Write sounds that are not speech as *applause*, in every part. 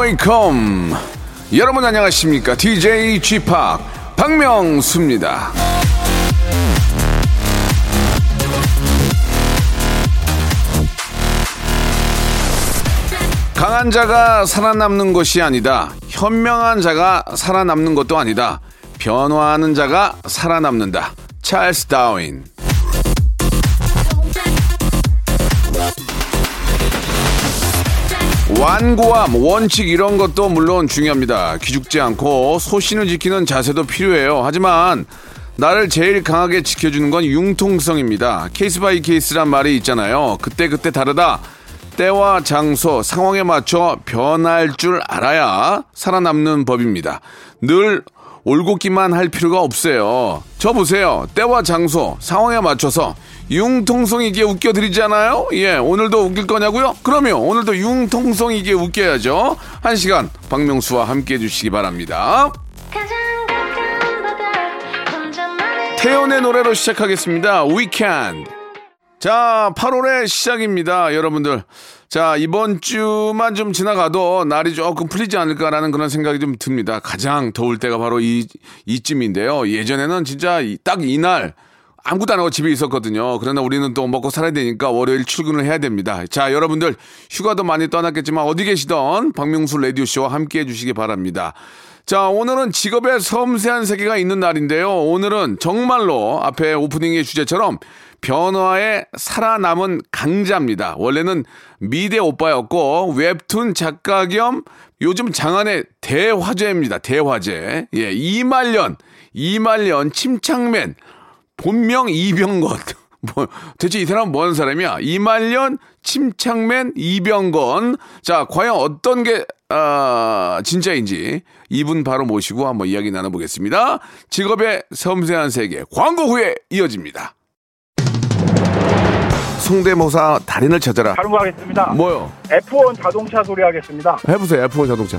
Welcome. 여러분 안녕하십니까? DJ G Park 박명수입니다. 강한 자가 살아남는 것이 아니다. 현명한 자가 살아남는 것도 아니다. 변화하는 자가 살아남는다. 찰스 다윈 완고함, 원칙 이런 것도 물론 중요합니다. 기죽지 않고 소신을 지키는 자세도 필요해요. 하지만 나를 제일 강하게 지켜주는 건 융통성입니다. case by case란 말이 있잖아요. 그때그때 다르다. 때와 장소, 상황에 맞춰 변할 줄 알아야 살아남는 법입니다. 늘 올곧기만 할 필요가 없어요. 저 보세요. 때와 장소, 상황에 맞춰서 융통성 있게 웃겨드리잖아요? 예, 오늘도 웃길 거냐고요? 그러면 오늘도 융통성 있게 웃겨야죠. 한 시간 박명수와 함께 해주시기 바랍니다. 태연의 노래로 시작하겠습니다. 위켄드. 자, 8월의 시작입니다. 여러분들. 자, 이번 주만 좀 지나가도 날이 조금 풀리지 않을까라는 그런 생각이 좀 듭니다. 가장 더울 때가 바로 이, 이쯤인데요. 예전에는 진짜 딱 이날 아무것도 안 하고 집에 있었거든요. 그러나 우리는 또 먹고 살아야 되니까 월요일 출근을 해야 됩니다. 자, 여러분들 휴가도 많이 떠났겠지만 어디 계시던 박명수 라디오 쇼와 함께 해 주시기 바랍니다. 자, 오늘은 직업의 섬세한 세계가 있는 날인데요. 오늘은 정말로 앞에 오프닝의 주제처럼 변화에 살아남은 강자입니다. 원래는 미대 오빠였고 웹툰 작가 겸 요즘 장안의 대화제입니다. 대화제. 예, 이말년, 이말년 침착맨, 본명 이병건. *laughs* 뭐, 대체 이 사람은 뭐 하는 사람이야? 이말년, 침착맨, 이병건. 자, 과연 어떤 게, 아, 진짜인지 이분 바로 모시고 한번 이야기 나눠보겠습니다. 직업의 섬세한 세계, 광고 후에 이어집니다. 성대모사 달인을 찾아라. 다른 거 하겠습니다. 뭐요? F1 자동차 소리 하겠습니다. 해보세요, F1 자동차.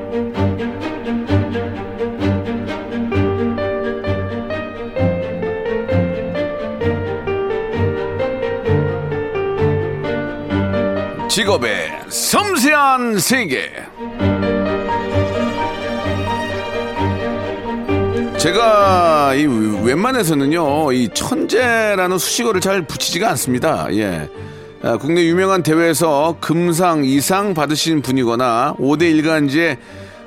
직업의 섬세한 세계. 제가 이 웬만해서는요 이 천재라는 수식어를 잘 붙이지가 않습니다. 예. 아, 국내 유명한 대회에서 금상 이상 받으신 분이거나 5대 일간지에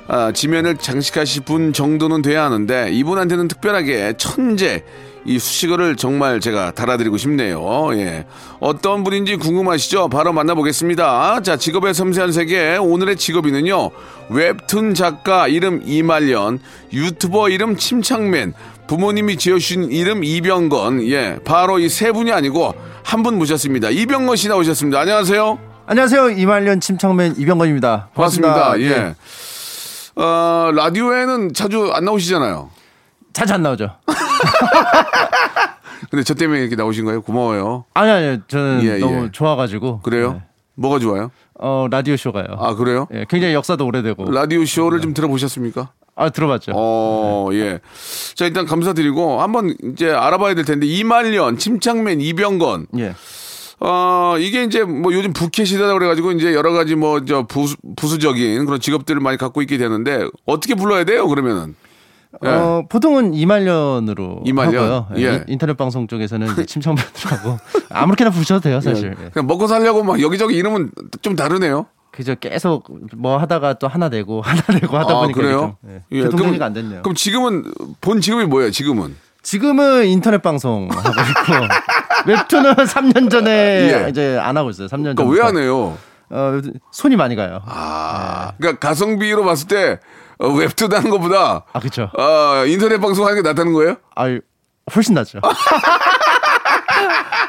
아, 지면을 장식하실 분 정도는 돼야 하는데 이분한테는 특별하게 천재 이 수식어를 정말 제가 달아드리고 싶네요. 예. 어떤 분인지 궁금하시죠? 바로 만나보겠습니다. 자, 직업의 섬세한 세계. 오늘의 직업인은요. 웹툰 작가 이름 이말년, 유튜버 이름 침착맨, 부모님이 지어주신 이름 이병건. 예. 바로 이 세 분이 아니고 한 분 모셨습니다. 이병건 씨 나오셨습니다. 안녕하세요. 안녕하세요. 이말년 침착맨 이병건입니다. 반갑습니다. 예. 네. 어, 라디오에는 자주 안 나오시잖아요. 자주 안 나오죠. *laughs* 근데 저 때문에 이렇게 나오신 거예요? 고마워요. 아니 아니 저는 예, 너무 예. 좋아가지고. 그래요? 네. 뭐가 좋아요? 어 라디오 쇼가요. 아 그래요? 예, 굉장히 역사도 오래되고. 라디오 쇼를 좀 들어보셨습니까? 아 들어봤죠. 어, 예. 자, 일단 감사드리고 한번 이제 알아봐야 될 텐데 이말년, 침착맨, 이병건. 예. 어, 이게 이제 뭐 요즘 부캐 시대다 그래가지고 이제 여러 가지 뭐 저 부수, 부수적인 그런 직업들을 많이 갖고 있게 되는데 어떻게 불러야 돼요, 그러면은? 예. 어, 보통은 이말년으로 이말년? 하고요. 예, 예. 인터넷 방송 쪽에서는 *laughs* 침착맨으로 아무렇게나 부르셔도 돼요, 사실. 예. 그냥 먹고 살려고 막 여기저기 이름은 좀 다르네요. 그죠 계속 뭐 하다가 또 하나 되고 *laughs* 하나 되고 하다 아, 보니까 그래요? 좀, 예. 예, 교통정리가 안 됐네요. 그럼 지금은 본 직업이 뭐예요, 지금은? 지금은 인터넷 방송 하고 있고 *laughs* 웹툰은 3년 전에 예. 이제 안 하고 있어요. 3년 그러니까 전. 왜안 해요? 어, 손이 많이 가요. 아, 그러니까 가성비로 봤을 때 어, 웹툰 하는 것보다 아, 그쵸. 어, 인터넷 방송 하는 게 낫다는 거예요? 아, 훨씬 낫죠.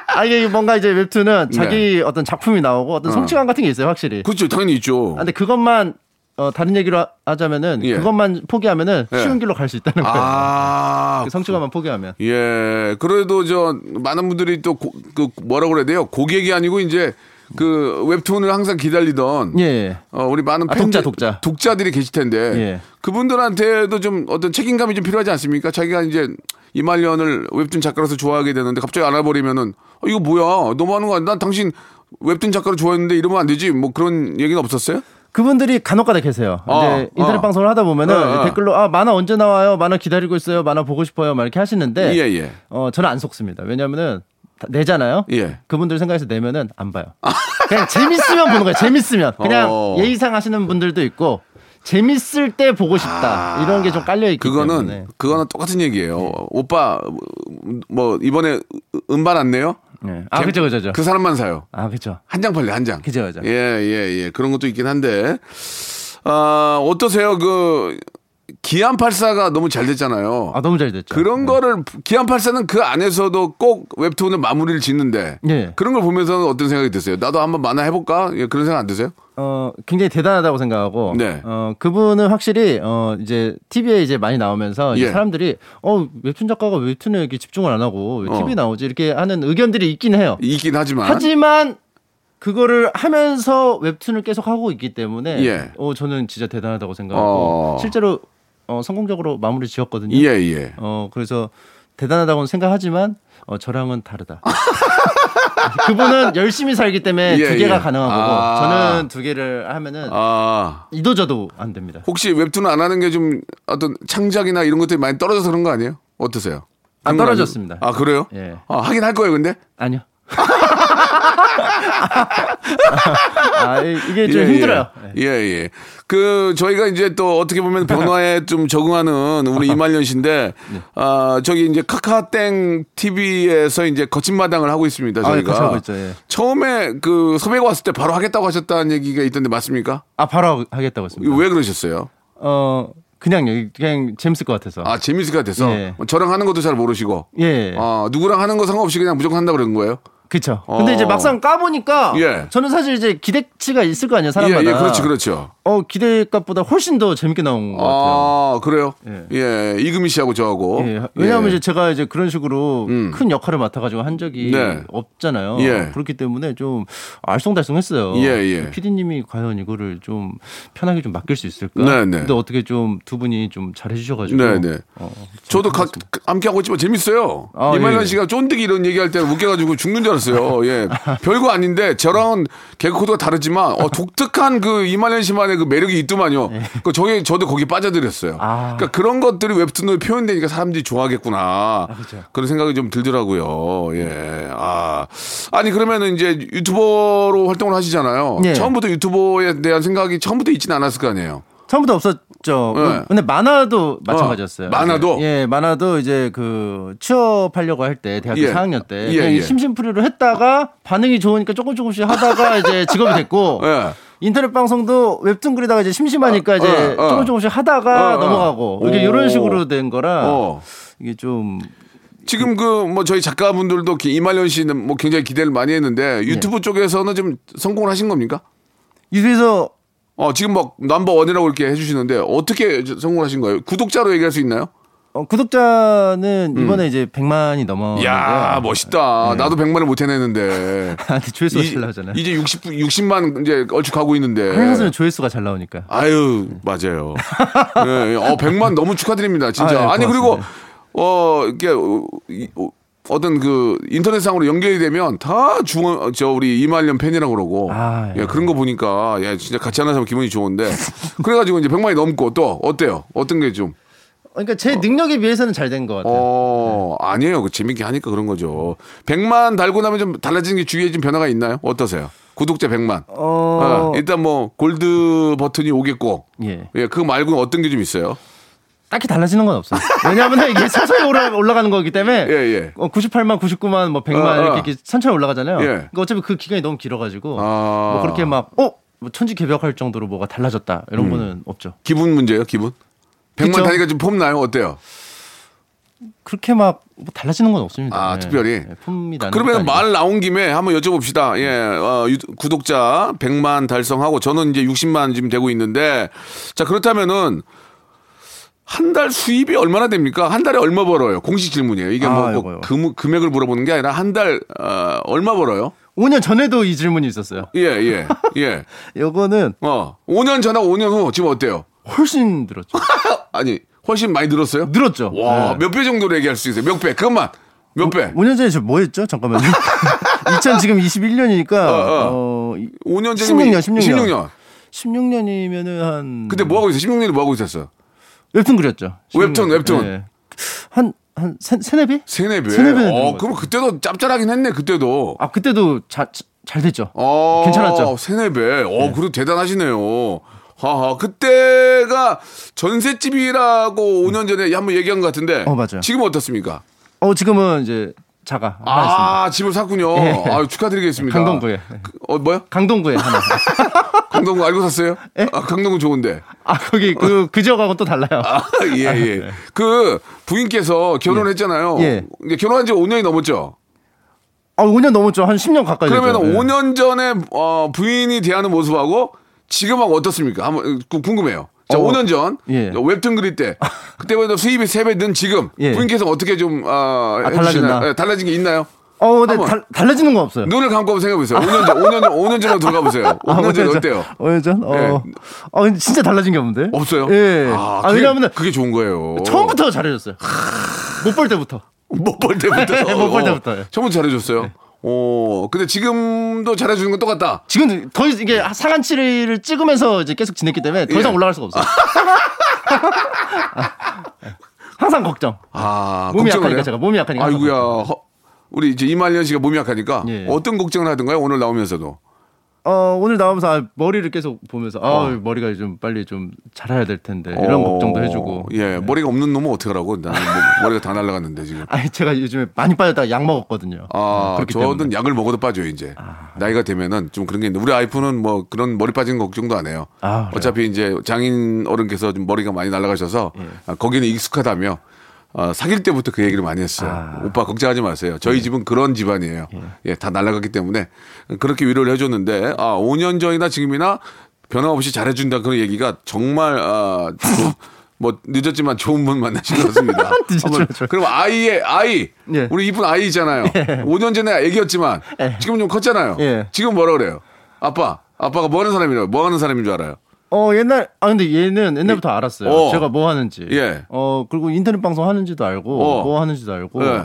아, 이게 뭔가 이제 웹툰은 자기 어떤 작품이 나오고 어떤 성취감 같은 게 있어요, 확실히. 네. 그렇죠, 당연히 있죠. 아, 근데 그것만 어, 다른 얘기로 하- 하자면은 예. 그것만 포기하면은 예. 쉬운 길로 갈 수 있다는 거예요. 아, 그 성취감만 포기하면. 예. 그래도 저 많은 분들이 또 그 뭐라고 그래야 돼요? 고객이 아니고 이제 그 웹툰을 항상 기다리던 예. 어, 우리 많은 아, 팬들, 독자, 독자. 들이 계실 텐데 예. 그분들한테도 좀 어떤 책임감이 좀 필요하지 않습니까? 자기가 이제 이말년을 웹툰 작가로서 좋아하게 되는데 갑자기 알아버리면은 어, 이거 뭐야? 너무하는 거 아니야? 난 당신 웹툰 작가로 좋아했는데 이러면 안 되지. 뭐 그런 얘기는 없었어요? 그분들이 간혹가다 계세요. 어, 이제 인터넷 어. 방송을 하다 보면은 어, 어. 댓글로 아 만화 언제 나와요? 만화 기다리고 있어요. 만화 보고 싶어요. 막 이렇게 하시는데 예, 예. 어 저는 안 속습니다. 왜냐면은 다 내잖아요. 예. 그분들 생각해서 내면은 안 봐요. 그냥 재밌으면 보는 거예요. 재밌으면 그냥 어. 예의상 하시는 분들도 있고 재밌을 때 보고 싶다 이런 게 좀 깔려 있기 그거는 때문에 네. 그거는 똑같은 얘기예요. 오빠 뭐 이번에 음반 안 내요? 네. 아 그죠 그죠 그죠. 그 사람만 사요. 아 그죠. 한 장 팔려 한 장. 그죠, 그죠. 예, 예, 예. 그런 것도 있긴 한데. 아, 어떠세요? 그 기안 84가 너무 잘 됐잖아요. 아 너무 잘 됐죠. 그런 네. 거를 기안 84는 그 안에서도 꼭 웹툰을 마무리를 짓는데 예. 그런 걸 보면서는 어떤 생각이 드세요? 나도 한번 만화 해볼까? 예, 그런 생각 안 드세요? 어 굉장히 대단하다고 생각하고 네. 어 그분은 확실히 어 이제 TV에 이제 많이 나오면서 이제 예. 사람들이 어 웹툰 작가가 웹툰에 이렇게 집중을 안 하고 왜 어. TV에 나오지 이렇게 하는 의견들이 있긴 해요. 있긴 하지만 하지만 그거를 하면서 웹툰을 계속 하고 있기 때문에 예. 어 저는 진짜 대단하다고 생각하고 어. 실제로 어 성공적으로 마무리 지었거든요. 예, 예. 어 그래서 대단하다고는 생각하지만 어 저랑은 다르다. *laughs* 그분은 열심히 살기 때문에 예, 두 개가 예. 가능한 거고 아. 저는 두 개를 하면은 아. 이도 저도 안 됩니다. 혹시 웹툰 안 하는 게 좀 어떤 창작이나 이런 것들이 많이 떨어져서 그런 거 아니에요? 어떠세요? 안? 떨어졌습니다. 아, 그래요? 예. 아, 하긴 할 거예요, 근데? 아니요. *laughs* 아, 이- 이게 좀 예, 힘들어요. 예. 예, 예. 그, 저희가 이제 또 어떻게 보면 변화에 좀 적응하는 우리 이말년 씨인데, 네. 아, 저기 이제 카카땡 TV에서 이제 거친 마당을 하고 있습니다, 아, 예, 저희가. 같이 하고 있죠, 예. 처음에 그 섭외가 왔을 때 바로 하겠다고 하셨다는 얘기가 있던데 맞습니까? 아 바로 하겠다고 했습니다. 왜 그러셨어요? 어 그냥 여기 그냥 재밌을 것 같아서. 아, 재밌을 것 같아서. 예. 저랑 하는 것도 잘 모르시고. 예. 아, 누구랑 하는 거 상관없이 그냥 무조건 한다 그런 거예요? 그쵸. 근데 어. 이제 막상 까보니까 예. 저는 사실 이제 기대치가 있을 거 아니에요, 예, 사람마다. 예, 그렇지, 그렇죠. 어 기대값보다 훨씬 더 재밌게 나온 것 같아요. 아, 그래요? 예. 예. 이금희 씨하고 저하고. 예, 왜냐하면 예. 이제 제가 이제 그런 식으로 음. 큰 역할을 맡아가지고 한 적이 네. 없잖아요. 예. 그렇기 때문에 좀 알쏭달쏭했어요. 예, 예. PD님이 과연 이거를 좀 편하게 좀 맡길 수 있을까? 네, 네. 근데 어떻게 좀 두 분이 좀 잘해주셔가지고. 네, 네. 어, 저도 가, 함께 하고 있지만 재밌어요. 아, 이말년 예. 씨가 쫀득이 이런 얘기할 때 웃겨가지고 죽는 줄 알았어요. 예. 별거 아닌데 저랑은 개그 코드가 다르지만 어, 독특한 그 이말년 씨만의 그 매력이 있더만요. 그 저희 저도 거기 빠져들였어요. 예. 아. 그러니까 그런 것들이 웹툰으로 표현되니까 사람들이 좋아하겠구나. 그렇죠. 그런 생각이 좀 들더라고요. 예. 아. 아니 그러면은 이제 유튜버로 활동을 하시잖아요. 예. 처음부터 유튜버에 대한 생각이 처음부터 있지는 않았을 거 아니에요. 처음부터 없었죠. 네. 근데 만화도 마찬가지였어요. 어, 만화도? 예, 만화도 이제 그 취업하려고 할 때 대학교 예. 4학년 때 예, 예. 심심풀이로 했다가 반응이 좋으니까 조금 조금씩 하다가 *laughs* 이제 직업이 됐고 예. 인터넷 방송도 웹툰 그리다가 이제 심심하니까 이제 어, 어. 조금 조금씩 하다가 어, 어. 넘어가고 이게 오. 이런 식으로 된 거라 어. 이게 좀 지금 그 뭐 저희 작가분들도 기- 이말년 씨는 뭐 굉장히 기대를 많이 했는데 네. 유튜브 쪽에서는 좀 성공을 하신 겁니까? 유튜브에서 어 지금 막 넘버 원이라고 이렇게 해주시는데 어떻게 성공을 하신 거예요? 구독자로 얘기할 수 있나요? 어, 구독자는 이번에 이제 100만이 넘었는데요. 음. 야 멋있다. 네. 나도 100만을 못 해내는데. *laughs* 아, 조회수가 이- 잘 나오잖아요. 이제 60 60만 이제 얼추 가고 있는데. 항상 조회수가 잘 나오니까. 아유 맞아요. 네, 어 100만 너무 축하드립니다. 진짜. 아, 예, 아니 그리고. 어 이게 어, 이- 어, 어떤 그 인터넷상으로 연결이 되면 다 중원 저 우리 이말년 팬이라고 그러고 아, 예. 예, 그런 거 보니까 야 진짜 같이 하는 사람 기분이 좋은데 *laughs* 그래가지고 이제 100만이 넘고 또 어때요? 어떤 게 좀? 그러니까 제 능력에 비해서는 잘 된 것 같아요. 어 아니에요. 그 재밌게 하니까 그런 거죠. 100만 달고 나면 좀 달라지는 게 주위에 좀 변화가 있나요? 어떠세요? 구독자 100만. 어, 어, 일단 뭐 골드 버튼이 오겠고 예. 예, 그거 말고는 어떤 게 좀 있어요? 딱히 달라지는 건 없어요. 왜냐하면 이게 *laughs* 서서히 올라, 올라가는 거기 때문에 예, 예. 어, 98만, 99만, 뭐 100만 어, 어. 이렇게, 이렇게 천천히 올라가잖아요. 예. 그러니까 어차피 그 기간이 너무 길어가지고 아. 뭐 그렇게 막 어? 뭐 천지 개벽할 정도로 뭐가 달라졌다 이런 음. 거는 없죠. 기분 문제예요, 기분? 100만 그쵸. 다니까 좀폼 나요? 어때요? 그렇게 막 뭐 달라지는 건 없습니다. 아, 예. 특별히? 예, 폼이 나는 그러면. 말 나온 김에 한번 여쭤봅시다. 예, 어, 유- 구독자 100만 달성하고 저는 이제 60만 지금 되고 있는데 자, 그렇다면은 한 달 수입이 얼마나 됩니까? 한 달에 얼마 벌어요? 공식 질문이에요. 이게 뭐, 아, 뭐 이거요. 금, 금액을 물어보는 게 아니라 한달 어, 얼마 벌어요? 5년 전에도 이 질문이 있었어요. 예, 예, 예. *laughs* 요거는 어, 5년 전하고 5년 후 지금 어때요? 훨씬 늘었죠. *laughs* 아니, 훨씬 많이 늘었어요? 늘었죠. 와, 예. 몇배 정도로 얘기할 수 있어요? 몇 배? 그것만. 몇 배? 5 년 전에 저 뭐 했죠? 잠깐만요. *laughs* 2000 지금 21년이니까 어, 어, 5년 전이면 16년, 16년. 16년. 16년이면은 한 그때 뭐 하고 있어? 16년에 뭐 하고 있었어? 웹툰 그렸죠. 웹툰, 16년. 웹툰. 예. 한, 한, 세, 세네 배? 세네 배. 세네 배는 어, 그럼 그때도 짭짤하긴 했네. 그때도. 아, 그때도 자, 자- 잘 됐죠. 어, 괜찮았죠? 세네 배. 어, 그래도 대단하시네요. 하하. 그때가 전셋집이라고 5년 전에 한번 얘기한 것 같은데. 어, 맞아요. 지금 어떻습니까? 어, 지금은 이제 자가. 아, 집을 샀군요. 예. 아, 축하드리겠습니다. 강동구에. 그, 어, 뭐요? 강동구에 하나. *laughs* 강동구 알고 샀어요? 예? 아, 강동구 좋은데. 아, 거기 그, 그 지역하고는 또 달라요. 아, 예, 예. 그 부인께서 결혼했잖아요. 예. 이제 결혼한 지 5년이 넘었죠. 아, 5년 넘었죠. 한 10년 가까이 그러면 됐죠. 예. 5년 전에 어, 부인이 대하는 모습하고 지금하고 어떻습니까? 한번 그, 궁금해요. 자, 어, 5년 전 예. 웹툰 그릴 때 *laughs* 그때보다 수입이 3배 는 지금 예. 부인께서 어떻게 좀 어, 아, 해주시나요? 달라졌나? 예, 달라진 게 있나요? 어, 근데. 달, 달라지는 건 없어요. 눈을 감고 한번 생각해 보세요. 5년 전, 5년 전, 5년 전으로 들어가 보세요. 5년 전 어때요? 5년 전? 어. 예. 아, 근데 진짜 달라진 게 없는데? 없어요? 예. 아, 아, 그게, 왜냐면은 그게 좋은 거예요. 처음부터 잘해줬어요. 못 볼 때부터. 못 볼 때부터. *laughs* 못볼 어, 때부터, 예. 처음부터 잘해줬어요. 오, 근데 지금도 잘해주는 건 똑같다. 지금 더 이상 이게 상한치를 찍으면서 이제 계속 지냈기 때문에 더 이상 예. 올라갈 수가 없어요. *laughs* 항상 걱정. 아, 몸이 약하니까 해요? 제가 몸이 약하니까. 항상 아이고야. 우리 이제 이말년 씨가 몸이 약하니까 예. 어떤 걱정을 하던가요? 오늘 나오면서도. 어, 오늘 나오면서 아, 머리를 계속 보면서 아, 어. 머리가 좀 빨리 좀 자라야 될 텐데 이런 어, 걱정도 해주고. 예, 머리가 없는 놈은 어떡하라고. 나는 뭐 머리가 다 날라갔는데 지금. *laughs* 아니 제가 요즘에 많이 빠졌다가 약 먹었거든요. 아, 그렇기 저는 때문에. 약을 먹어도 빠져요, 이제. 나이가 되면은 좀 그런 게 있는데, 우리 아이폰은 뭐 그런 머리 빠지는 걱정도 안 해요. 아? 어차피 이제 장인 어른께서 좀 머리가 많이 날아가셔서 예. 아, 거기는 익숙하다며 어, 사귈 때부터 그 얘기를 많이 했어요. 아. 오빠 걱정하지 마세요. 저희 집은 그런 집안이에요. 예, 다 날아갔기 때문에 그렇게 위로를 해줬는데, 아, 5년 전이나 지금이나 변함없이 잘해준다 그런 얘기가 정말, 아, 조- 뭐 늦었지만 좋은 분 만나신 것 같습니다. *laughs* 그럼 아이의 아이, 예. 우리 이쁜 아이 있잖아요. 5년 전에 애기였지만 예. 지금 좀 컸잖아요. 예. 지금 뭐라 그래요? 아빠, 아빠가 뭐 하는 사람이라고? 뭐 하는 사람인 줄 알아요? 어 옛날 아 근데 얘는 옛날부터 알았어요. 어. 제가 뭐 하는지. 예. 어 그리고 인터넷 방송 하는지도 알고 어. 뭐 하는지도 알고. 예.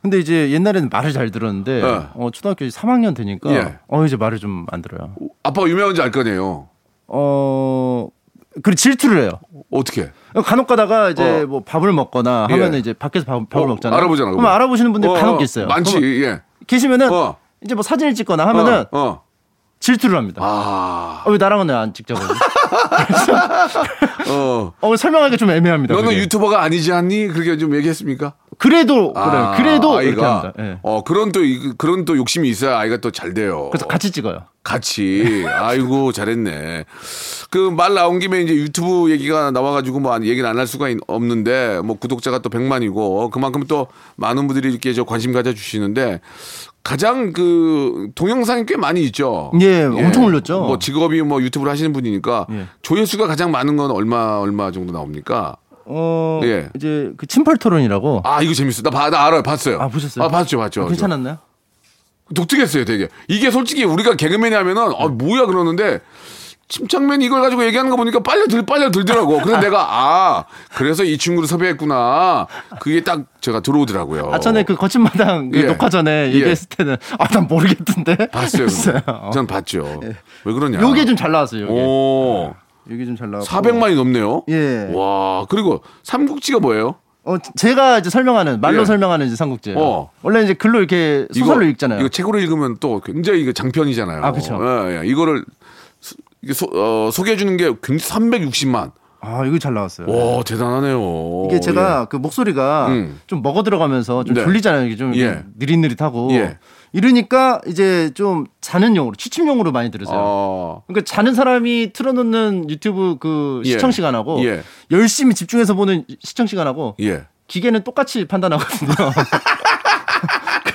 근데 이제 옛날에는 말을 잘 들었는데 예. 어 초등학교 3학년 되니까 예. 어 이제 말을 좀 안 들어요. 아빠가 유명한지 알 거 아니에요. 어 그리고 질투를 해요. 어떻게? 간혹 가다가 이제 어. 뭐 밥을 먹거나 예. 하면은 이제 밖에서 밥, 밥을 어, 먹잖아요. 알아보잖아, 그럼. 알아보시는 분들이 어, 간혹 어, 있어요. 많지. 예. 계시면은 어. 이제 뭐 사진을 찍거나 하면은 어. 어. 질투를 합니다. 아. 아, 왜 나랑은 왜 안 찍자고. *laughs* 어. 어, 설명하기가 좀 애매합니다. 너는 그게. 유튜버가 아니지 않니? 그렇게 좀 얘기했습니까? 그래도 아, 그래요. 그래도 아이가. 예. 어 그런 또 이- 그런 또 욕심이 있어야 아이가 또 잘 돼요. 그래서 같이 찍어요. 같이. 아이고 잘했네. 그 말 나온 김에 이제 유튜브 얘기가 나와가지고 뭐 얘기는 안 할 수가 있- 없는데 뭐 구독자가 또 100만이고 그만큼 또 많은 분들이 이렇게 저 관심 가져 주시는데 가장 그 동영상이 꽤 많이 있죠. 예, 엄청 올렸죠. 뭐 직업이 뭐 유튜브를 하시는 분이니까 예. 조회수가 가장 많은 건 얼마 얼마 정도 나옵니까? 어 예. 이제 그 침펄 토론이라고. 아 이거 재밌어. 나, 봐, 나 알아요. 봤어요. 아, 보셨어요? 아 봤죠, 봤죠. 아, 괜찮았나요? 독특했어요, 되게. 이게 솔직히 우리가 개그맨이 하면은 아 뭐야 그러는데 침착맨 이걸 가지고 얘기하는 거 보니까 빨려 들 빨려 들더라고. 그래서 내가 아 그래서 이 친구를 섭외했구나. 그게 딱 제가 들어오더라고요. 아 전에 그 거친 마당 그 예. 녹화 전에 예. 얘기했을 때는 아 난 모르겠던데. 봤어요. 어. 전 봤죠. 왜 그러냐? 요게 좀 잘 나왔어요. 요게. 오 요게 좀 잘 나왔고. 400만이 넘네요. 예. 와 그리고 삼국지가 뭐예요? 어 제가 이제 설명하는 말로 예. 설명하는 이제 삼국지예요. 어. 원래 이제 글로 이렇게 소설로 읽잖아요. 이거 책으로 읽으면 또 굉장히 이거 장편이잖아요. 아, 그쵸. 예, 예. 이거를 소, 이게 소, 어, 소개해 주는 게 굉장히 360만. 아 이거 잘 나왔어요. 와 대단하네요. 이게 제가 그 목소리가 음. 좀 먹어 들어가면서 좀 네. 졸리잖아요. 이게 좀 예. 느릿느릿하고 예. 이러니까 이제 좀 자는 용으로 취침용으로 많이 들으세요. 어. 그러니까 자는 사람이 틀어놓는 유튜브 그 예. 시청 시간하고 예. 열심히 집중해서 보는 시청 시간하고 예. 기계는 똑같이 판단하거든요. *laughs*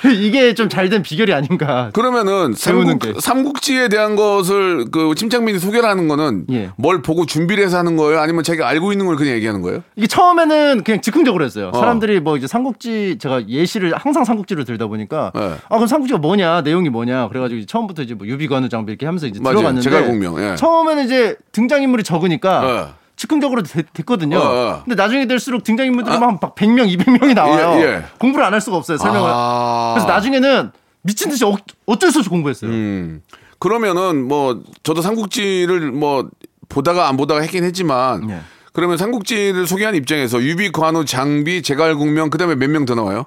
그래 *laughs* 이게 좀 잘 된 비결이 아닌가. 그러면은 삼국, 게. 삼국지에 대한 것을 그 침착민이 소개를 하는 거는 예. 뭘 보고 준비를 해서 하는 거예요? 아니면 자기가 알고 있는 걸 그냥 얘기하는 거예요? 이게 처음에는 그냥 즉흥적으로 했어요. 어. 사람들이 뭐 이제 삼국지 제가 예시를 항상 삼국지를 들다 보니까 네. 아 그럼 삼국지가 뭐냐 내용이 뭐냐 그래가지고 이제 처음부터 이제 뭐 유비관우 장비 이렇게 하면서 이제 맞아요. 들어갔는데 제갈공명, 예. 처음에는 이제 등장 인물이 적으니까 예. 즉흥적으로 되- 됐거든요. 어, 어. 근데 나중에 될수록 등장 인물들이 막 100명, 200명이 나와요. 예, 예. 공부를 안 할 수가 없어요. 설명을. 아. 그래서 나중에는 미친 듯이 어, 어쩔 수 없이 공부했어요. 음. 그러면은 뭐 저도 삼국지를 뭐 보다가 안 보다가 했긴 했지만 예. 그러면 삼국지를 소개한 입장에서 유비, 관우, 장비, 제갈공명 그다음에 몇 명 더 나와요?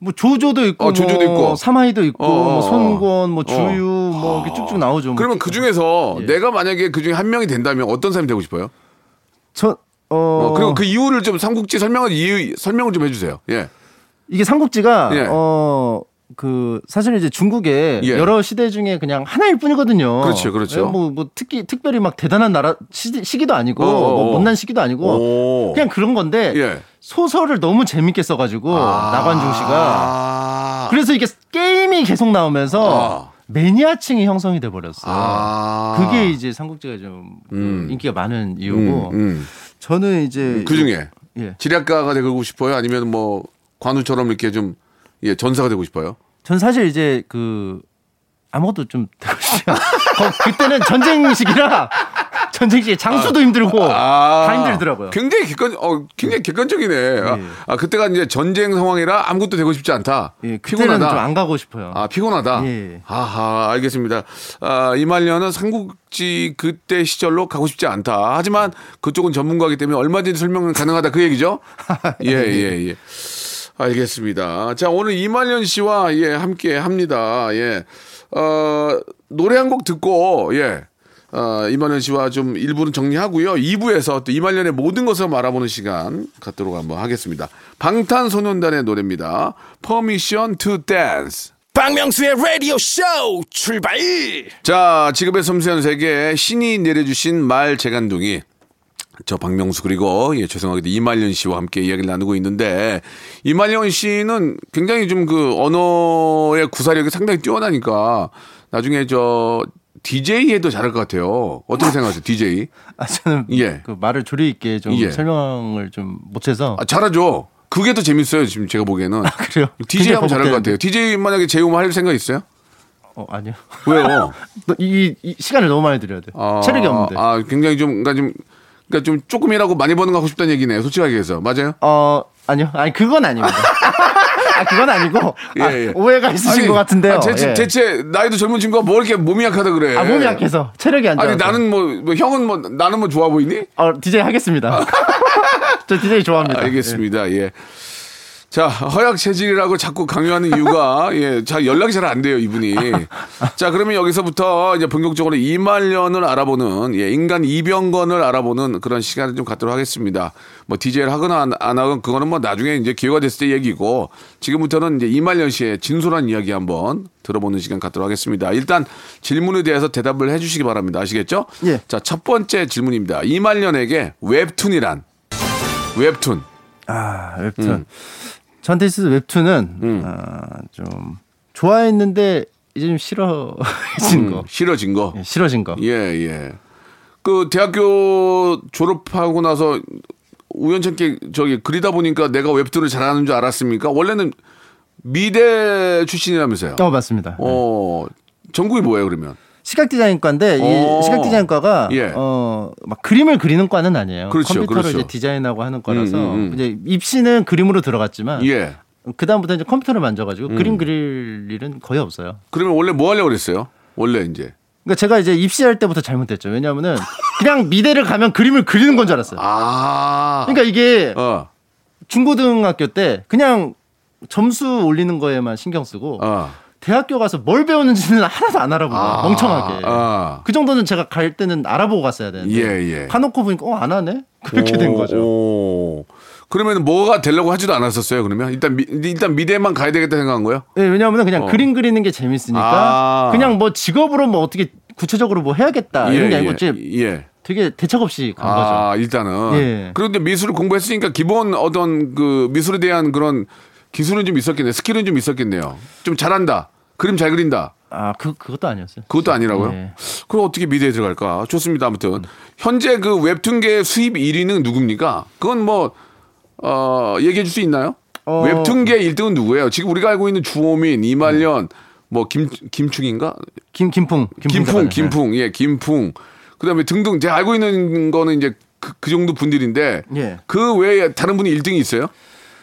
뭐 조조도 있고, 어, 조조도 뭐 있고. 사마이도 있고, 어, 어, 뭐 어. 손권, 뭐 주유, 뭐 이렇게 쭉쭉 나오죠. 뭐. 그러면 그 중에서 예. 내가 만약에 그 중에 한 명이 된다면 어떤 사람이 되고 싶어요? 저 어, 어, 그리고 그 이유를 좀 삼국지 설명을 이유 설명을 좀 해주세요. 예. 이게 삼국지가 예. 어. 그 사실 이제 중국의 예. 여러 시대 중에 그냥 하나일 뿐이거든요. 그렇죠, 그렇죠. 뭐, 뭐 특히 특별히 막 대단한 나라 시, 시기도 아니고 어, 어, 뭐 어. 못난 시기도 아니고 오. 그냥 그런 건데 예. 소설을 너무 재밌게 써가지고 나관중 씨가 아. 그래서 이게 게임이 계속 나오면서 아. 매니아층이 형성이 돼 버렸어요. 아. 그게 이제 삼국지가 좀 음. 인기가 많은 음, 이유고 음. 저는 이제 그 중에 예. 지략가가 되고 싶어요? 아니면 뭐 관우처럼 이렇게 좀 예, 전사가 되고 싶어요? 전 사실 이제 그 아무것도 좀 되고 *laughs* 거- 그때는 전쟁 시기라 전쟁 시기에 장소도 힘들고 다 힘들더라고요. 굉장히 객관, 어, 굉장히 객관적이네. 아, 예. 아, 그때가 이제 전쟁 상황이라 아무것도 되고 싶지 않다. 예, 피곤하다. 좀 안 가고 싶어요. 아, 피곤하다? 예. 아하, 알겠습니다. 아, 이말년은 삼국지 그때 시절로 가고 싶지 않다. 하지만 그쪽은 전문가이기 때문에 얼마든지 설명은 가능하다. 그 얘기죠? *laughs* 예, 예, 예. 알겠습니다. 자, 오늘 이말년 씨와 예, 함께 합니다. 예. 어, 노래 한 곡 듣고, 예. 어, 이말년 씨와 좀 일부는 정리하고요. 2부에서 또 이말년의 모든 것을 알아보는 시간 갖도록 한번 하겠습니다. 방탄소년단의 노래입니다. Permission to Dance. 박명수의 라디오 쇼 출발 자, 지금의 섬세한 세계 신이 내려주신 말 재간둥이 저 박명수 그리고 예 죄송하게도 이말년 씨와 함께 이야기를 나누고 있는데 이말년 씨는 굉장히 좀 그 언어의 구사력이 상당히 뛰어나니까 나중에 저 DJ 해도 잘할 것 같아요. 어떻게 생각하세요, DJ? 아, 저는 예. 그 말을 조리 있게 좀 예. 설명을 좀 못해서 아, 잘하죠. 그게 더 재밌어요, 지금 제가 보기에는. 그래요. DJ 하면 잘할 것. 같아요. DJ 만약에 재움 할 생각 있어요? 어 아니요. 왜요? *laughs* 이, 이 시간을 너무 많이 드려야 돼. 아, 체력이 없는데. 아, 굉장히 좀, 그러니까 좀, 그러니까 좀 조금이라고 많이 버는 거 하고 싶다는 얘기네요. 솔직하게 해서. 맞아요? 어 아니요. 아니 그건 아닙니다. *laughs* 아 그건 아니고 아, 예, 예. 오해가 있으신 것 같은데요. 아, 대체, 예. 대체 나이도 젊은 친구가 뭐 이렇게 몸이 약하다 그래. 아 몸이 약해서 체력이 안 좋아서. 아니, 나는 뭐, 뭐 형은 뭐, 나는 뭐 좋아 보이니? 어 DJ 하겠습니다. *laughs* 저 DJ 좋아합니다. 알겠습니다. 예. 자, 허약 체질이라고 자꾸 강요하는 이유가, *laughs* 예, 자, 연락이 잘 안 돼요, 이분이. 자, 그러면 여기서부터 이제 본격적으로 이말년을 알아보는, 예, 인간 이병건을 알아보는 그런 시간을 좀 갖도록 하겠습니다. 뭐, DJ를 하거나 안, 안 하건 그거는 뭐 나중에 이제 기회가 됐을 때 얘기고, 지금부터는 이제 이말년 씨의 진솔한 이야기 한번 들어보는 시간 갖도록 하겠습니다. 일단 질문에 대해서 대답을 해 주시기 바랍니다. 아시겠죠? 예. 자, 첫 번째 질문입니다. 이말년에게 웹툰이란? 웹툰. 아 웹툰. 음. 있어서 웹툰은 아, 좀 좋아했는데 이제 좀 싫어진 *laughs* 거. 음, 싫어진 거. 예, 싫어진 거. 예, 예. 그 대학교 졸업하고 나서 우연찮게 저기 그리다 보니까 내가 웹툰을 잘하는 줄 알았습니까? 원래는 미대 출신이라면서요. 어 맞습니다. 어, 전공이 뭐예요, 그러면? 시각 디자인과인데 어. 이 시각 디자인과가 예. 어막 그림을 그리는 과는 아니에요. 그렇죠, 컴퓨터로 그렇죠. 이제 디자인하고 하는 거라서 음, 음, 음. 이제 입시는 그림으로 들어갔지만 예. 그 다음부터 이제 컴퓨터를 만져가지고 음. 그림 그릴 일은 거의 없어요. 그러면 원래 뭐 하려고 그랬어요? 원래 이제. 그러니까 제가 이제 입시할 때부터 잘못됐죠. 왜냐하면은 그냥 미대를 가면 그림을 그리는 건 줄 알았어요. 아. 그러니까 이게 어. 중고등학교 때 그냥 점수 올리는 거에만 신경 쓰고 어. 대학교 가서 뭘 배우는지는 하나도 안 알아보고 아. 멍청하게. 아. 그 정도는 제가 갈 때는 알아보고 갔어야 되는데 예, 예. 가놓고 보니까 어 안 하네 그렇게 된 오, 거죠. 오. 그러면 뭐가 되려고 하지도 않았었어요. 그러면 일단 미, 일단 미대만 가야 되겠다 생각한 거예요. 네, 왜냐하면 그냥 어. 그림 그리는 게 재밌으니까 아. 그냥 뭐 직업으로 뭐 어떻게 구체적으로 뭐 해야겠다 이런 게 아니고 이제 예. 되게 대책 없이 간 거죠. 아 일단은. 예. 그런데 미술을 공부했으니까 기본 어떤 그 미술에 대한 그런 기술은 좀 있었겠네요. 스킬은 좀 있었겠네요. 좀 잘한다. 그림 잘 그린다. 아, 그 그것도 아니었어요. 그것도 아니라고요? 예. 그럼 어떻게 미대에 들어갈까? 좋습니다. 아무튼 현재 그 웹툰계 수입 1위는 누굽니까? 그건 뭐 어, 얘기해 줄 수 있나요? 어. 웹툰계 1등은 누구예요? 지금 우리가 알고 있는 주호민, 이말년, 뭐김 김충인가? 김 김풍 김풍, 작가님. 김풍, 예, 김풍. 그다음에 등등 제가 알고 있는 거는 이제 그, 그 정도 분들인데 예. 그 외에 다른 분이 1등이 있어요?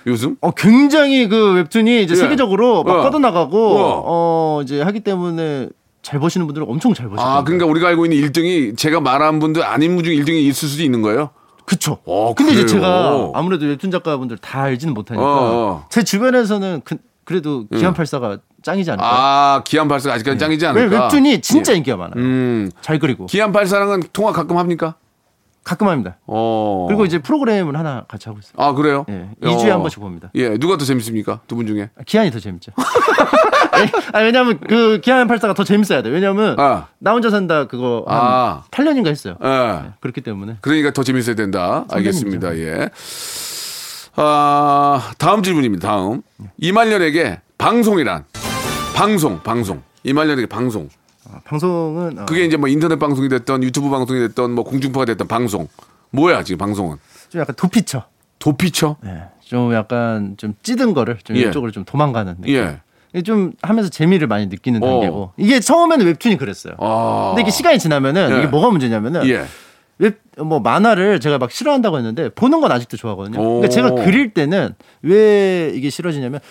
요즘? 어 굉장히 그 웹툰이 이제 예. 세계적으로 막 어. 뻗어나가고 어. 어 이제 하기 때문에 잘 버시는 분들은 엄청 잘 버시고. 아, 그러니까 우리가 알고 있는 1등이 제가 말한 분들 아닌 분 중에 1등이 있을 수도 있는 거예요? 그쵸. 어, 근데 이제 그래요? 제가 아무래도 웹툰 작가분들 다 알지는 못하니까 어, 어. 제 주변에서는 그, 그래도 기안84가 짱이지 않을까. 아, 기안 발사가 아직까지 짱이지 왜 않을까? 웹툰이 진짜 예. 인기가 많아요. 음. 잘 그리고 기안 발사랑은 통화 가끔 합니까? 가끔 합니다. 어. 그리고 이제 프로그램을 하나 같이 하고 있어요. 아, 그래요? 예, 2주에 어. 한 번씩 봅니다. 예, 누가 더 재밌습니까? 두 분 중에? 아, 기한이 더 재밌죠. *laughs* 아 왜냐면 그 기한 84가 더 재밌어야 돼. 왜냐면 아. 나 혼자 산다 그거 한 아. 8년인가 했어요. 예. 그렇기 때문에 그러니까 더 재밌어야 된다. 알겠습니다. 예. 아, 다음 질문입니다. 다음. 이말년에게 방송이란 방송, 방송. 이말년에게 방송. 아, 방송은 어, 그게 이제 뭐 인터넷 방송이 됐던 유튜브 방송이 됐던 뭐 공중파가 됐던 방송. 뭐야, 지금 방송은? 좀 약간 도피처. 도피처? 예. 좀 약간 좀 찌든 거를 좀 예. 이쪽으로 좀 도망가는 느낌. 예. 좀 하면서 재미를 많이 느끼는 어. 단계고 이게 처음에는 웹툰이 그랬어요. 아. 근데 이게 시간이 지나면은 예. 이게 뭐가 문제냐면은 예. 웹뭐 만화를 제가 막 싫어한다고 했는데 보는 건 아직도 좋아하거든요. 오. 그러니까 제가 그릴 때는 왜 이게 싫어지냐면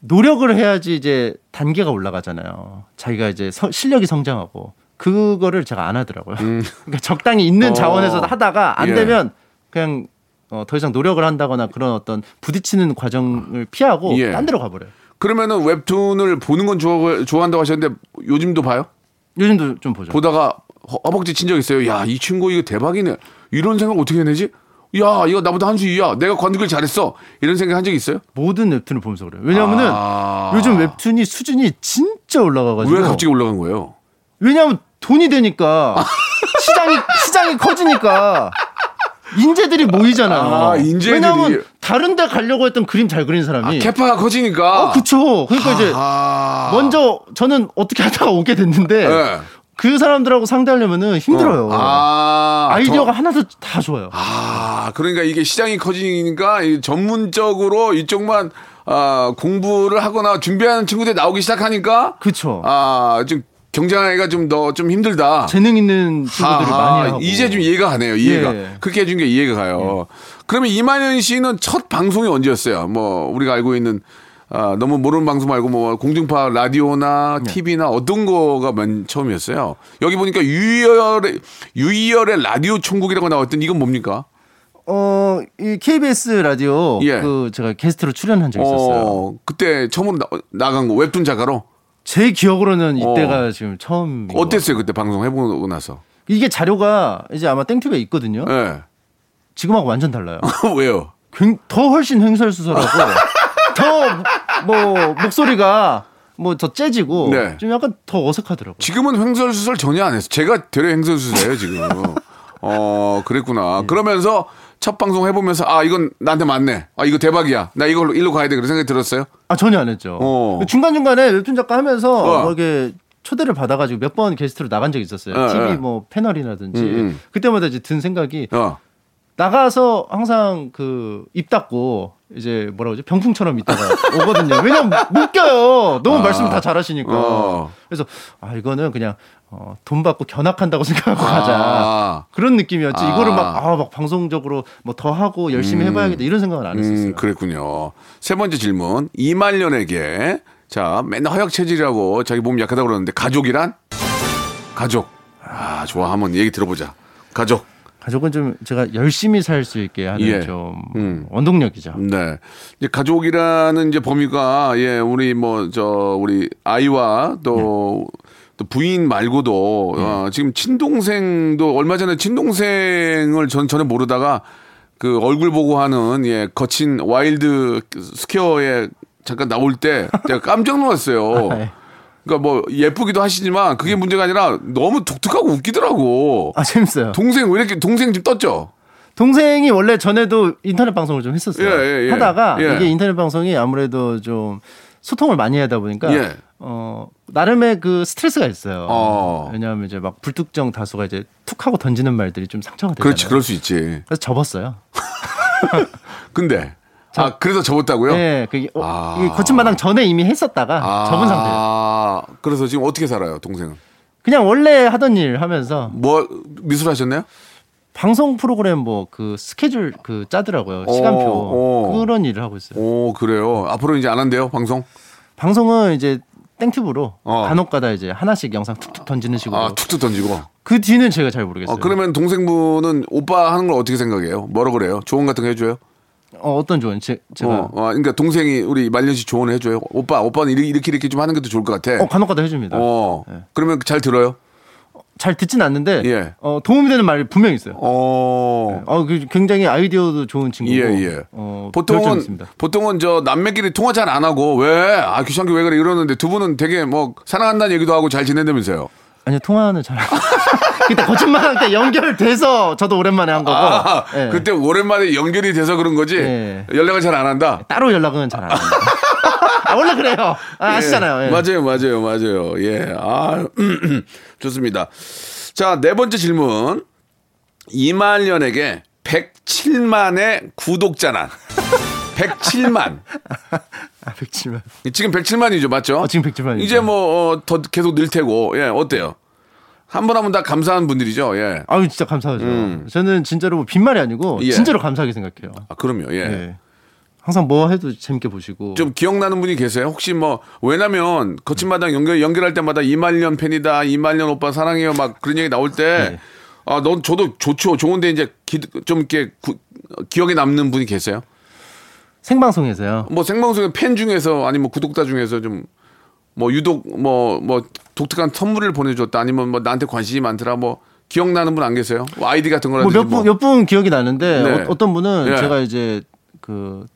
노력을 해야지 이제 단계가 올라가잖아요. 자기가 이제 서- 실력이 성장하고 그거를 제가 안 하더라고요. *laughs* 그러니까 적당히 있는 음. 어. 자원에서 하다가 안 예. 되면 그냥 어, 더 이상 노력을 한다거나 그런 어떤 부딪히는 과정을 피하고 예. 딴 데로 가버려요. 그러면은 웹툰을 보는 건 좋아, 좋아한다고 하셨는데 요즘도 봐요? 요즘도 좀 보죠. 보다가 허- 허벅지 친 적 있어요. 야, 이 친구 이거 대박이네. 이런 생각 어떻게 해내지? 야, 이거 나보다 한 수 위야. 내가 관두길 잘했어. 이런 생각 한 적 있어요? 모든 웹툰을 보면서 그래요. 왜냐하면은 아. 요즘 웹툰이 수준이 진짜 올라가가지고 왜 갑자기 올라간 거예요? 왜냐하면 돈이 되니까 *laughs* 시장이 시장이 커지니까 인재들이 모이잖아요. 아, 인재들이. 왜냐하면 다른 데 가려고 했던 그림 잘 그리는 사람이 캐파가 커지니까. 어 그쵸. 그러니까 이제 아. 먼저 저는 어떻게 하다가 오게 됐는데 네. 그 사람들하고 상대하려면은 힘들어요. 아. 아이디어가 더- 하나도 다 좋아요. 아, 그러니까 이게 시장이 커지니까 이 전문적으로 이쪽만 아, 공부를 하거나 준비하는 친구들이 나오기 시작하니까 그쵸. 아, 좀 경쟁하기가 좀 더 좀 힘들다. 재능 있는 친구들이 아하, 많이 하고 이제 좀 이해가 가네요. 이해가. 예. 그렇게 해준 게 이해가 가요. 그러면 이만현 씨는 첫 방송이 언제였어요? 뭐 우리가 알고 있는 아, 너무 모르는 방송 말고 뭐 공중파 라디오나 네. TV나 어떤 거가 맨 처음이었어요? 여기 보니까 유이열의 유이열의 라디오 천국이라고 나왔던 이건 뭡니까? 어, 이 KBS 라디오 예. 그 제가 게스트로 출연한 적이 있었어요. 어, 그때 처음으로 나, 나간 거 웹툰 작가로 제 기억으로는 이때가 어. 지금 처음. 어땠어요 그때 방송 해보고 나서? 이게 자료가 이제 아마 땡튜브에 있거든요. 예. 지금하고 완전 달라요. *laughs* 왜요? 굉- 더 훨씬 횡설수설하고 *laughs* 더 뭐 목소리가 뭐더 재지고 네. 좀 약간 더 어색하더라고요. 지금은 횡설수설 전혀 안 했어. 제가 되려 횡설수설해요 지금. 어 그랬구나. 그러면서 첫 방송 해보면서 아 이건 나한테 맞네. 아 이거 대박이야. 나 이걸로 일로 가야 돼. 그런 생각이 들었어요. 아 전혀 안 했죠. 어. 중간 중간에 웹툰 작가 하면서 어. 뭐 이렇게 초대를 받아가지고 몇 번 게스트로 나간 적이 있었어요. 어, TV 어. 뭐 패널이라든지 음, 음. 그때마다 이제 든 생각이 어. 나가서 항상 그 입 닫고 이제 뭐라 그러지 병풍처럼 있다가 오거든요. 왜냐면 못 껴요. 너무 아. 말씀 다 잘하시니까. 어. 그래서 아 이거는 그냥 어, 돈 받고 견학한다고 *laughs* 생각하고 아. 가자. 그런 느낌이었지. 아. 이거를 막아막 방송적으로 뭐 더 하고 열심히 해봐야겠다 이런 생각은 안 했었어요. 음, 그랬군요. 세 번째 질문. 이말년에게 자, 맨날 허약 체질이라고 자기 몸이 약하다고 그러는데 가족이란? 가족. 아, 좋아. 한번 얘기 들어보자. 가족. 가족은 좀 제가 열심히 살 수 있게 하는 예. 좀 음. 원동력이죠. 네. 이제 가족이라는 이제 범위가 예, 우리 뭐 저 우리 아이와 또또 부인 말고도 어, 지금 친동생도 얼마 전에 친동생을 전 전에 모르다가 그 얼굴 보고 하는 예 거친 와일드 스퀘어에 잠깐 나올 때 *laughs* 제가 깜짝 놀랐어요. 네. 그러니까 뭐 예쁘기도 하시지만 그게 문제가 아니라 너무 독특하고 웃기더라고. 아 재밌어요. 동생 왜 이렇게 동생 지금 떴죠? 동생이 원래 전에도 인터넷 방송을 좀 했었어요. 예, 예, 예. 하다가 예. 이게 인터넷 방송이 아무래도 좀 소통을 많이 하다 보니까 예. 어 나름의 그 스트레스가 있어요. 어. 왜냐하면 이제 막 불특정 다수가 이제 툭 하고 던지는 말들이 좀 상처가 되잖아요. 그렇지, 그럴 수 있지. 그래서 접었어요. *laughs* 근데 아 그래서 접었다고요? 네, 그게 어, 아. 이게 거친 마당 전에 이미 했었다가 아, 접은 상태예요. 아, 그래서 지금 어떻게 살아요, 동생은? 그냥 원래 하던 일 하면서 뭐 미술 하셨나요? 방송 프로그램 뭐 그 스케줄 그 짜더라고요 어, 시간표 어. 그런 일을 하고 있어요. 오 그래요. 앞으로 이제 안 한대요, 방송? 방송은 이제 땡튜브로 어. 간혹가다 이제 하나씩 영상 툭툭 던지는 식으로 아 툭툭 던지고. 그 뒤는 제가 잘 모르겠어요. 어, 그러면 동생분은 오빠 하는 걸 어떻게 생각해요? 뭐라 그래요? 조언 같은 거 해줘요? 어, 어떤 조언 제, 제가 어, 어, 그러니까 동생이 우리 말년 씨 조언을 해줘요. 오빠, 오빠는 이렇게 이렇게, 이렇게 좀 하는 게더 좋을 것 같아. 어, 간혹가다 해줍니다. 어, 네. 그러면 잘 들어요? 잘 듣진 않는데 예. 어, 도움이 되는 말이 분명히 있어요. 어. 어, 그 굉장히 아이디어도 좋은 친구고. 예, 예. 어, 보통은. 보통은 저 남매끼리 통화 잘 안 하고 왜 아 귀찮게 왜 그래 이러는데 두 분은 되게 뭐 사랑한다는 얘기도 하고 잘 지낸다면서요. 아니요 통화는 잘. *laughs* 그때 거짓말할 때 연결돼서 저도 오랜만에 한 거고. 아, 예. 그때 오랜만에 연결이 돼서 그런 거지 예. 연락을 잘 안 한다. 따로 연락은 잘안 합니다. 아, 원래 그래요. 아, 아시잖아요. 예. 예. 맞아요, 맞아요, 맞아요. 예, 아 *clears throat* 좋습니다. 자, 네 번째 질문. 이말년에게 107만의 구독자란. 107만. *laughs* 아, 107만. 지금 107만이죠, 맞죠? 어, 지금 107만 이죠. 이제 뭐, 어, 더 계속 늘 테고, 예, 어때요? 한번 하면 다 감사한 분들이죠, 예. 아유, 진짜 감사하죠. 음. 저는 진짜로 뭐 빈말이 아니고 예. 진짜로 감사하게 생각해요. 아, 그럼요, 예. 예. 항상 뭐 해도 재밌게 보시고. 좀 기억나는 분이 계세요? 혹시 뭐, 왜냐면, 거친 마당 연결, 연결할 때마다 이말년 팬이다, 이말년 오빠 사랑해요, 막 그런 얘기 나올 때, 네. 아, 넌 저도 좋죠. 좋은데 이제 기, 좀 이렇게 구- 기억에 남는 분이 계세요? 생방송에서요. 뭐 생방송의 팬 중에서 아니면 뭐 구독자 중에서 좀 뭐 유독 뭐 뭐 독특한 선물을 보내줬다 아니면 뭐 나한테 관심이 많더라 뭐 기억나는 분 안 계세요? 뭐 아이디 같은 거라든지 뭐몇분 몇 분 기억이 나는데 네. 어, 어떤 분은 예. 제가 이제 그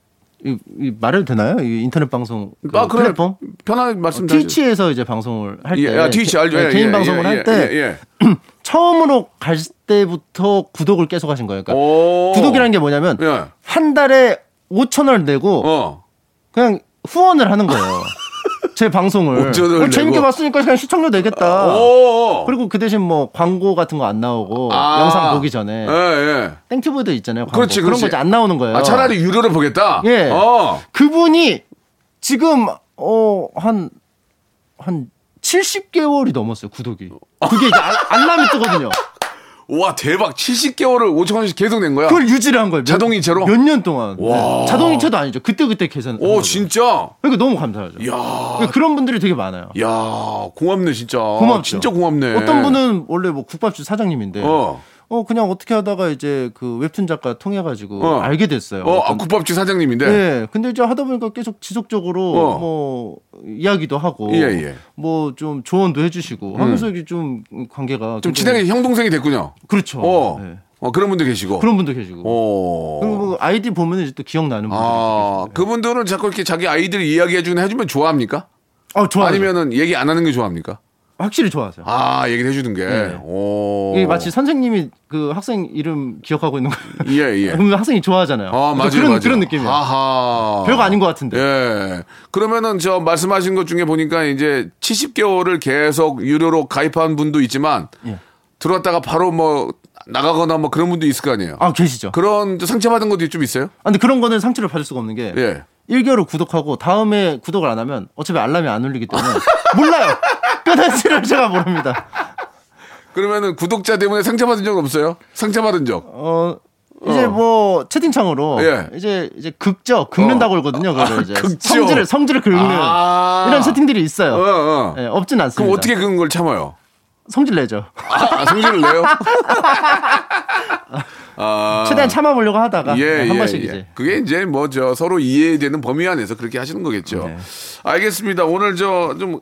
이, 이 말해도 되나요? 이 인터넷 방송 그 아, 그래. 플랫폼 편하게 말씀드리죠. 트위치에서 이제 방송을 할때 예, 아, 트위치 알죠? 네, 예, 개인 예, 방송을 예, 할때 예, 예. *clears throat* 처음으로 갈 때부터 구독을 계속 하신 거예요. 그러니까 오. 구독이라는 게 뭐냐면 예. 한 달에 5천 원을 내고 어. 그냥 후원을 하는 거예요. 제 방송을 5천 원을 어, 재밌게? 봤으니까 그냥 시청료 내겠다. 오. 그리고 그 대신 뭐 광고 같은 거 안 나오고 아. 영상 보기 전에 예, 예. 땡튜브도 있잖아요. 광고. 그렇지, 그런 그렇지. 거 이제 안 나오는 거예요. 아, 차라리 유료로 보겠다. 예. 어. 그분이 지금 어한한 70개월이 넘었어요 구독이. 그게 이제 알- 알람이 뜨거든요. 와, 대박. 70개월을 5천 원씩 계속 낸 거야. 그걸 유지를 한 거예요. 몇- 자동이체로? 몇 년 동안. 와. 네. 자동이체도 아니죠. 그때 그때 계산. 오, 진짜? 그러니까 너무 감사하죠. 야. 그러니까 그런 분들이 되게 많아요. 야, 고맙네, 진짜. 고맙죠. 진짜 고맙네. 어떤 분은 원래 뭐 국밥집 사장님인데 어. 어. 그냥 어떻게 하다가 이제 그 웹툰 작가 통해 가지고 어. 알게 됐어요. 어, 아, 어떤- 국밥집 사장님인데. 네. 근데 이제 하다 보니까 계속 지속적으로 어. 뭐 이야기도 하고 예, 예. 뭐좀 조언도 해 주시고 하면서 이게 좀 관계가 좀 친하게 형 동생이 됐군요. 그렇죠. 어. 네. 어, 그런 분도 계시고. 그런 분도 계시고 어. 그리고 뭐 아이디 보면 이제 또 기억나는 분들이 아, 계시고. 그분들은 자꾸 이렇게 자기 아이들 이야기해주는 해주면 좋아합니까? 아, 좋아요. 아니면은 얘기 안 하는 게 좋아합니까? 확실히 좋아하세요. 아, 얘기를 해주는 게. 네. 오. 이게 마치 선생님이 그 학생 이름 기억하고 있는 거. 예, 예. *laughs* 그러면 학생이 좋아하잖아요. 아, 맞아요. 그런 맞아요. 그런 느낌이에요. 아하. 별거 아닌 것 같은데. 예. 그러면은 저 말씀하신 것 중에 보니까 이제 70개월을 계속 유료로 가입한 분도 있지만 예. 들어왔다가 바로 뭐 나가거나 뭐 그런 분도 있을 거 아니에요. 아 계시죠. 그런 상처받은 것도 좀 있어요? 아, 근데 그런 거는 상처를 받을 수가 없는 게 예. 1개월 구독하고 다음에 구독을 안 하면 어차피 알람이 안 울리기 때문에 몰라요. *laughs* 끝난지를 제가 모릅니다. 그러면은 구독자 때문에 상처받은 적 없어요? 상처받은 적. 어 이제 어. 뭐 채팅창으로 예. 이제 이제 극저 긁는다고 그러거든요. 그걸 이제 극저. 성질을 성질을 긁는 아. 이런 채팅들이 있어요. 어, 어. 예, 없진 않습니다. 그럼 어떻게 그런 걸 참아요? 성질 내죠. 아, 성질을 내요? *laughs* 아, 최대한 참아보려고 하다가 예, 네, 한 예, 번씩 예. 이제 그게 이제 뭐 저 서로 이해되는 범위 안에서 그렇게 하시는 거겠죠. 네. 알겠습니다. 오늘 저 좀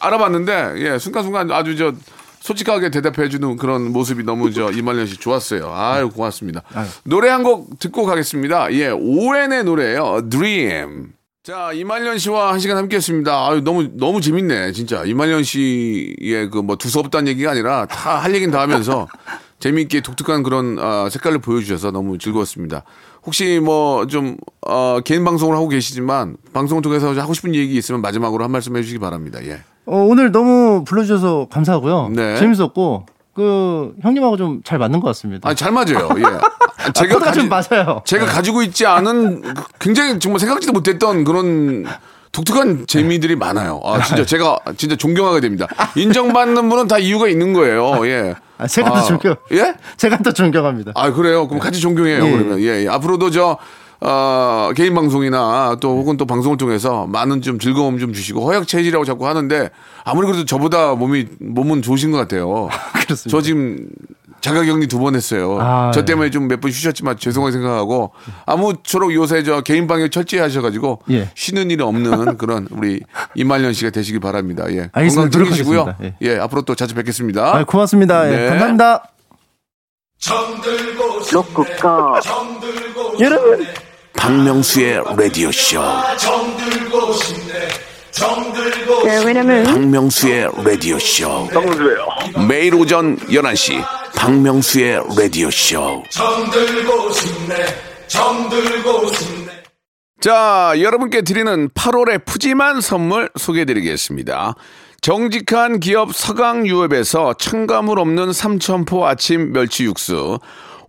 알아봤는데 예, 순간순간 아주 저 솔직하게 대답해주는 그런 모습이 너무 저 이말년 씨 좋았어요. 아유 고맙습니다. 노래 한 곡 듣고 가겠습니다. 예, 오웬의 노래예요. Dream. 자 이말년 씨와 한 시간 함께했습니다. 아유 너무 너무 재밌네 진짜 이말년 씨의 그 뭐 두서없다는 얘기가 아니라 다 할 얘기는 다 하면서 *laughs* 재미있게 독특한 그런 아, 색깔을 보여주셔서 너무 즐거웠습니다. 혹시 뭐좀 어, 개인 방송을 하고 계시지만 방송을 통해서 하고 싶은 얘기 있으면 마지막으로 한 말씀 해주시기 바랍니다. 예. 어, 오늘 너무 불러주셔서 감사하고요. 네. 재밌었고 그 형님하고 좀 잘 맞는 것 같습니다. 아, 잘 맞아요. 예. *laughs* 아, 제가 코드가 좀 맞아요. 제가 가지고 있지 않은 그 굉장히 정말 생각지도 못했던 그런 독특한 재미들이 많아요. 아, 진짜 제가 진짜 존경하게 됩니다. 인정받는 분은 다 이유가 있는 거예요. 예. 아, 제가 더 존경. 예? 제가 더 존경합니다. 아, 그래요? 그럼 같이 존경해요. 예. 그러면. 예, 예. 앞으로도 저, 어, 개인 방송이나 또 혹은 또 방송을 통해서 많은 좀 즐거움 좀 주시고 허약 체질이라고 자꾸 하는데 아무리 그래도 저보다 몸이, 몸은 좋으신 것 같아요. *laughs* 그렇습니다. 저 지금 자가격리 두 번 했어요. 아, 저 예. 때문에 좀몇 번 쉬셨지만 죄송하게 생각하고 아무쪼록 요새 저 개인 방역 철저히 하셔가지고 예. 쉬는 일이 없는 *laughs* 그런 우리 이말년 씨가 되시길 바랍니다. 예. 알겠습니다. 건강 챙기시고요. 노력하겠습니다. 예. 앞으로 또 자주 뵙겠습니다. 아, 고맙습니다. 예, 네. 감사합니다. 로쿠가 여러분 박명수의 라디오 쇼. 네, 왜냐면 박명수의 라디오 쇼. 정수예요. 매일 오전 11시 박명수의 라디오 쇼. 자, 여러분께 드리는 8월의 푸짐한 선물 소개해 드리겠습니다. 정직한 기업 서강유업에서 첨가물 없는 삼천포 아침 멸치 육수,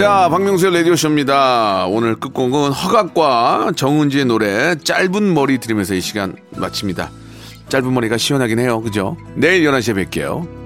자, 박명수의 라디오쇼입니다. 오늘 끝곡은 허각과 정은지의 노래 짧은 머리 들으면서 이 시간 마칩니다. 짧은 머리가 시원하긴 해요. 그죠? 내일 11시에 뵐게요.